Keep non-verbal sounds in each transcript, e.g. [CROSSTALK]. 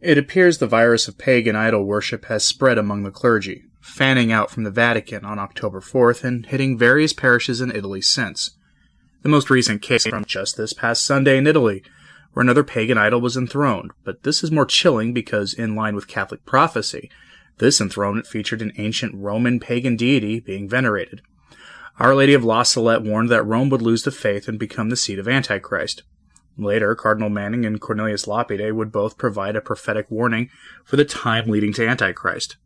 It appears the virus of pagan idol worship has spread among the clergy, fanning out from the Vatican on October 4th and hitting various parishes in Italy since. The most recent case from just this past Sunday in Italy, where another pagan idol was enthroned, but this is more chilling because, in line with Catholic prophecy, this enthronement featured an ancient Roman pagan deity being venerated. Our Lady of La Salette warned that Rome would lose the faith and become the seat of Antichrist. Later, Cardinal Manning and Cornelius Lapide would both provide a prophetic warning for the time leading to Antichrist.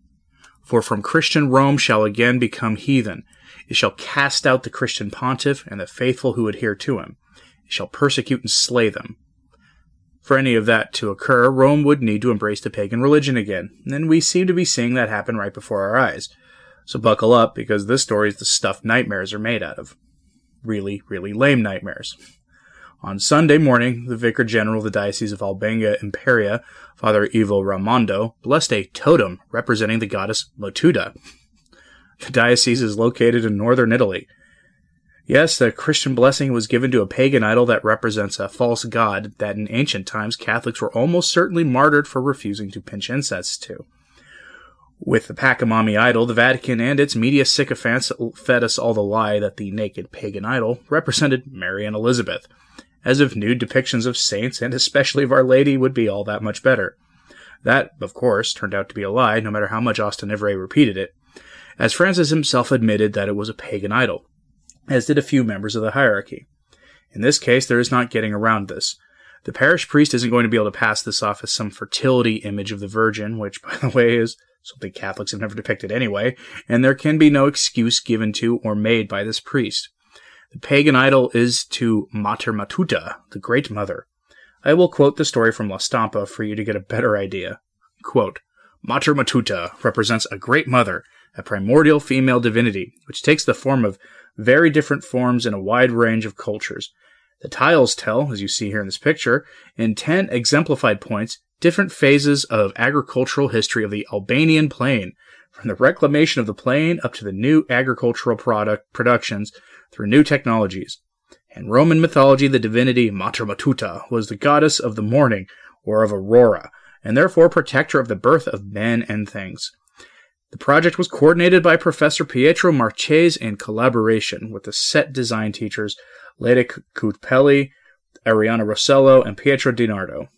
For from Christian Rome shall again become heathen. It shall cast out the Christian pontiff and the faithful who adhere to him. It shall persecute and slay them. For any of that to occur, Rome would need to embrace the pagan religion again, and we seem to be seeing that happen right before our eyes. So buckle up, because this story is the stuff nightmares are made out of. Really, really lame nightmares. On Sunday morning, the Vicar General of the Diocese of Albenga Imperia, Father Ivo Raimondo, blessed a totem representing the goddess Matuta. The diocese is located in northern Italy. Yes, the Christian blessing was given to a pagan idol that represents a false god that in ancient times Catholics were almost certainly martyred for refusing to pinch incense to. With the Pachamama idol, the Vatican and its media sycophants fed us all the lie that the naked pagan idol represented Mary and Elizabeth as if nude depictions of saints and especially of Our Lady would be all that much better. That, of course, turned out to be a lie, no matter how much Austin Ivereigh repeated it, as Francis himself admitted that it was a pagan idol, as did a few members of the hierarchy. In this case, there is not getting around this. The parish priest isn't going to be able to pass this off as some fertility image of the Virgin, which, [LAUGHS] by the way, is something Catholics have never depicted anyway, and there can be no excuse given to or made by this priest. The pagan idol is to Mater Matuta, the Great Mother. I will quote the story from La Stampa for you to get a better idea. Quote, Mater Matuta represents a Great Mother, a primordial female divinity, which takes the form of very different forms in a wide range of cultures. The tiles tell, as you see here in this picture, in 10 exemplified points, different phases of agricultural history of the Albanian plain, from the reclamation of the plain up to the new agricultural product productions through new technologies. In Roman mythology, the divinity Mater Matuta was the goddess of the morning, or of aurora, and therefore protector of the birth of men and things. The project was coordinated by Professor Pietro Marchese in collaboration with the set design teachers Leda Cutpelli, Ariana Rossello, and Pietro DiNardo.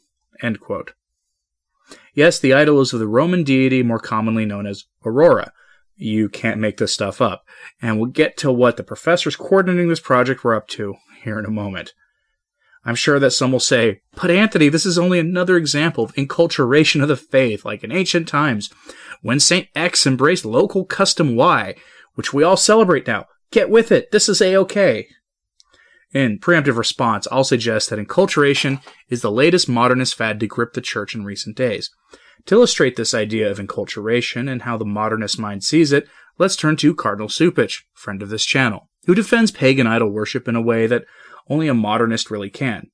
Yes, the idol is of the Roman deity more commonly known as Aurora, you can't make this stuff up. And we'll get to what the professors coordinating this project were up to here in a moment. I'm sure that some will say, but Anthony, this is only another example of enculturation of the faith, like in ancient times, when Saint X embraced local custom Y, which we all celebrate now. Get with it. This is A-OK. In preemptive response, I'll suggest that enculturation is the latest modernist fad to grip the church in recent days. To illustrate this idea of enculturation and how the modernist mind sees it, let's turn to Cardinal Cupich, friend of this channel, who defends pagan idol worship in a way that only a modernist really can.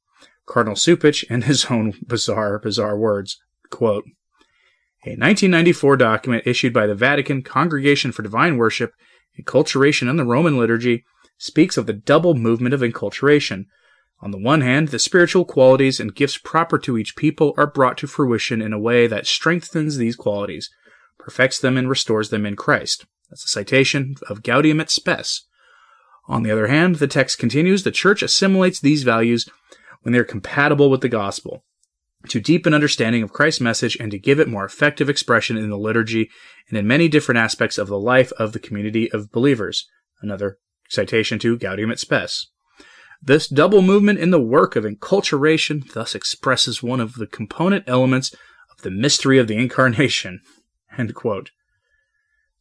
Cardinal Cupich, in his own bizarre, bizarre words, quote, a 1994 document issued by the Vatican Congregation for Divine Worship, Enculturation and the Roman Liturgy, speaks of the double movement of enculturation, on the one hand, the spiritual qualities and gifts proper to each people are brought to fruition in a way that strengthens these qualities, perfects them, and restores them in Christ. That's a citation of Gaudium et Spes. On the other hand, the text continues, the church assimilates these values when they are compatible with the gospel, to deepen understanding of Christ's message and to give it more effective expression in the liturgy and in many different aspects of the life of the community of believers. Another citation to Gaudium et Spes. This double movement in the work of enculturation thus expresses one of the component elements of the mystery of the Incarnation. [LAUGHS]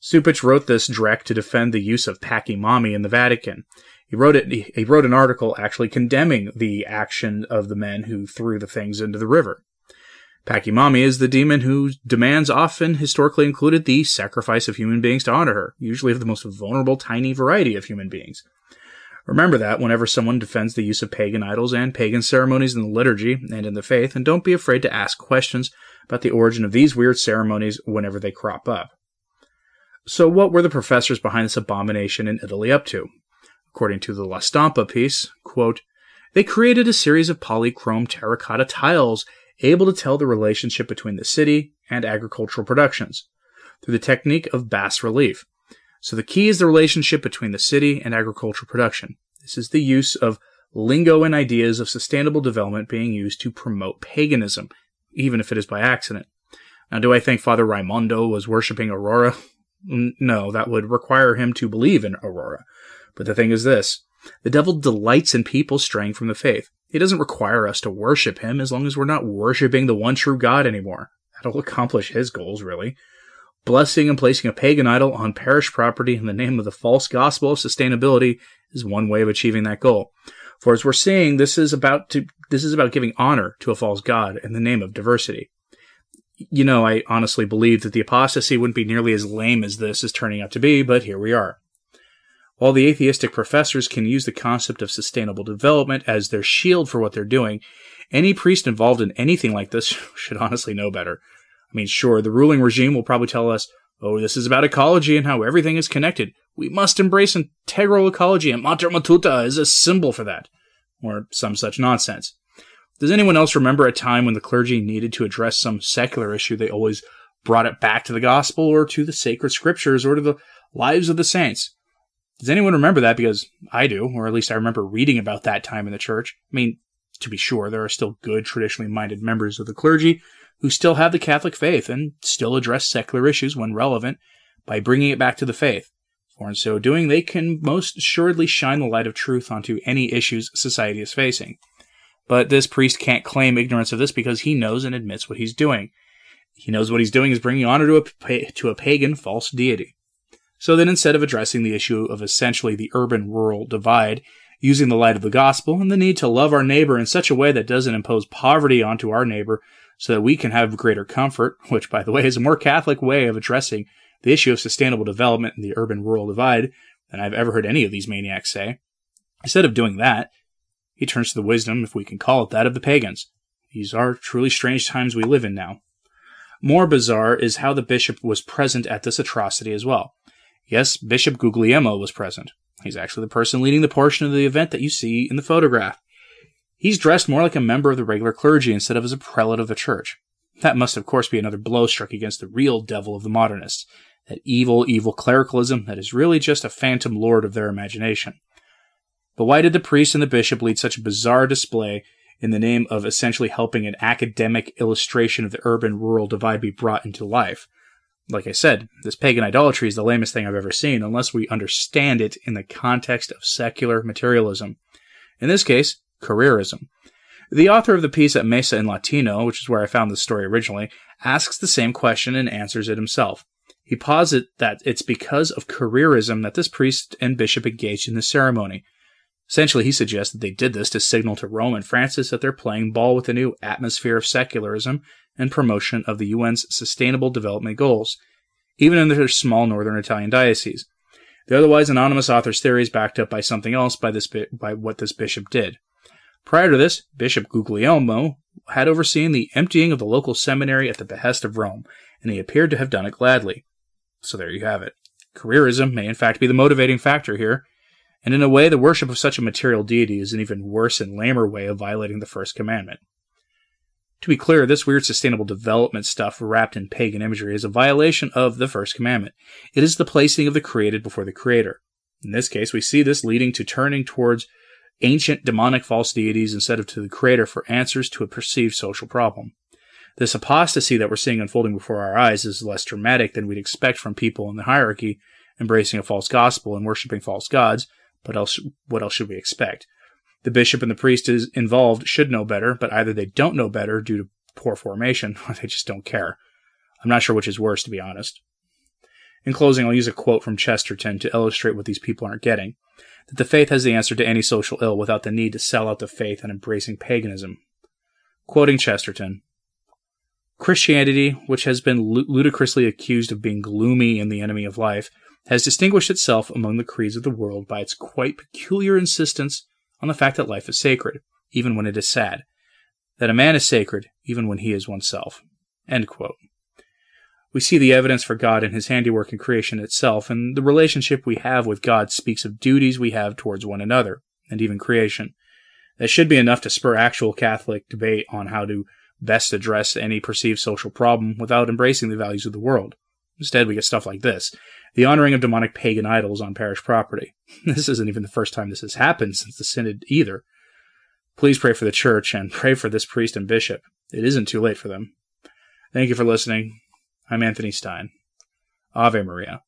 Cupich wrote this direct to defend the use of Pachamama in the Vatican. He wrote it. He wrote an article actually condemning the action of the men who threw the things into the river. Pachamama is the demon whose demands often historically included the sacrifice of human beings to honor her, usually of the most vulnerable, tiny variety of human beings. Remember that whenever someone defends the use of pagan idols and pagan ceremonies in the liturgy and in the faith, and don't be afraid to ask questions about the origin of these weird ceremonies whenever they crop up. So, what were the professors behind this abomination in Italy up to? According to the La Stampa piece, quote, they created a series of polychrome terracotta tiles able to tell the relationship between the city and agricultural productions through the technique of bas relief. So the key is the relationship between the city and agricultural production. This is the use of lingo and ideas of sustainable development being used to promote paganism, even if it is by accident. Now, do I think Father Raimondo was worshipping Aurora? No, that would require him to believe in Aurora. But the thing is this the devil delights in people straying from the faith. He doesn't require us to worship him as long as we're not worshiping the one true God anymore. That'll accomplish his goals, really. Blessing and placing a pagan idol on parish property in the name of the false gospel of sustainability is one way of achieving that goal. For as we're seeing, this is about to this is about giving honor to a false god in the name of diversity. You know, I honestly believe that the apostasy wouldn't be nearly as lame as this is turning out to be, but here we are. While the atheistic professors can use the concept of sustainable development as their shield for what they're doing, any priest involved in anything like this [LAUGHS] should honestly know better. I mean, sure, the ruling regime will probably tell us, oh, this is about ecology and how everything is connected. We must embrace integral ecology, and Mater Matuta is a symbol for that. Or some such nonsense. Does anyone else remember a time when the clergy needed to address some secular issue? They always brought it back to the gospel or to the sacred scriptures or to the lives of the saints. Does anyone remember that? Because I do, or at least I remember reading about that time in the church. I mean, to be sure, there are still good, traditionally minded members of the clergy who still have the Catholic faith and still address secular issues when relevant by bringing it back to the faith. For in so doing, they can most assuredly shine the light of truth onto any issues society is facing. But this priest can't claim ignorance of this because he knows and admits what he's doing. He knows what he's doing is bringing honor to a, to a pagan false deity. So then instead of addressing the issue of essentially the urban rural divide, using the light of the gospel and the need to love our neighbor in such a way that doesn't impose poverty onto our neighbor so that we can have greater comfort, [LAUGHS] which by the way is a more Catholic way of addressing the issue of sustainable development in the urban rural divide than I've ever heard any of these maniacs say. Instead of doing that, he turns to the wisdom, if we can call it that, of the pagans. These are truly strange times we live in now. More bizarre is how the bishop was present at this atrocity as well. Yes, Bishop Guglielmo was present. He's actually the person leading the portion of the event that you see in the photograph. He's dressed more like a member of the regular clergy instead of as a prelate of the church. That must, of course, be another blow struck against the real devil of the modernists, that evil, evil clericalism that is really just a phantom lord of their imagination. But why did the priest and the bishop lead such a bizarre display in the name of essentially helping an academic illustration of the urban rural divide be brought into life? like I said, this pagan idolatry is the lamest thing I've ever seen unless we understand it in the context of secular materialism. In this case, careerism. The author of the piece at Messa in Latino, which is where I found the story originally, asks the same question and answers it himself. He posits that it's because of careerism that this priest and bishop engaged in the ceremony. Essentially, he suggests that they did this to signal to Rome and Francis that they're playing ball with the new atmosphere of secularism and promotion of the UN's Sustainable Development Goals, even in their small northern Italian diocese. The otherwise anonymous author's theory is backed up by something else by this by what this bishop did. Prior to this, Bishop Guglielmo had overseen the emptying of the local seminary at the behest of Rome, and he appeared to have done it gladly. So there you have it. Careerism may in fact be the motivating factor here, and in a way, the worship of such a material deity is an even worse and lamer way of violating the first commandment. To be clear, this weird sustainable development stuff wrapped in pagan imagery is a violation of the first commandment. It is the placing of the created before the creator. In this case, we see this leading to turning towards ancient demonic false deities instead of to the creator for answers to a perceived social problem. This apostasy that we're seeing unfolding before our eyes is less dramatic than we'd expect from people in the hierarchy embracing a false gospel and worshiping false gods, but else, what else should we expect? The bishop and the priest is involved should know better, but either they don't know better due to poor formation, [LAUGHS] or they just don't care. I'm not sure which is worse, to be honest. In closing, I'll use a quote from Chesterton to illustrate what these people aren't getting that the faith has the answer to any social ill without the need to sell out the faith and embracing paganism. Quoting Chesterton Christianity, which has been ludicrously accused of being gloomy and the enemy of life, has distinguished itself among the creeds of the world by its quite peculiar insistence on the fact that life is sacred, even when it is sad, that a man is sacred, even when he is oneself. We see the evidence for God in his handiwork in creation itself, and the relationship we have with God speaks of duties we have towards one another, and even creation. That should be enough to spur actual Catholic debate on how to best address any perceived social problem without embracing the values of the world. Instead, we get stuff like this the honoring of demonic pagan idols on parish property. [LAUGHS] This isn't even the first time this has happened since the Synod either. Please pray for the Church and [LAUGHS] pray for this priest and bishop. It isn't too late for them. Thank you for listening. I'm Anthony Stine. Ave Maria.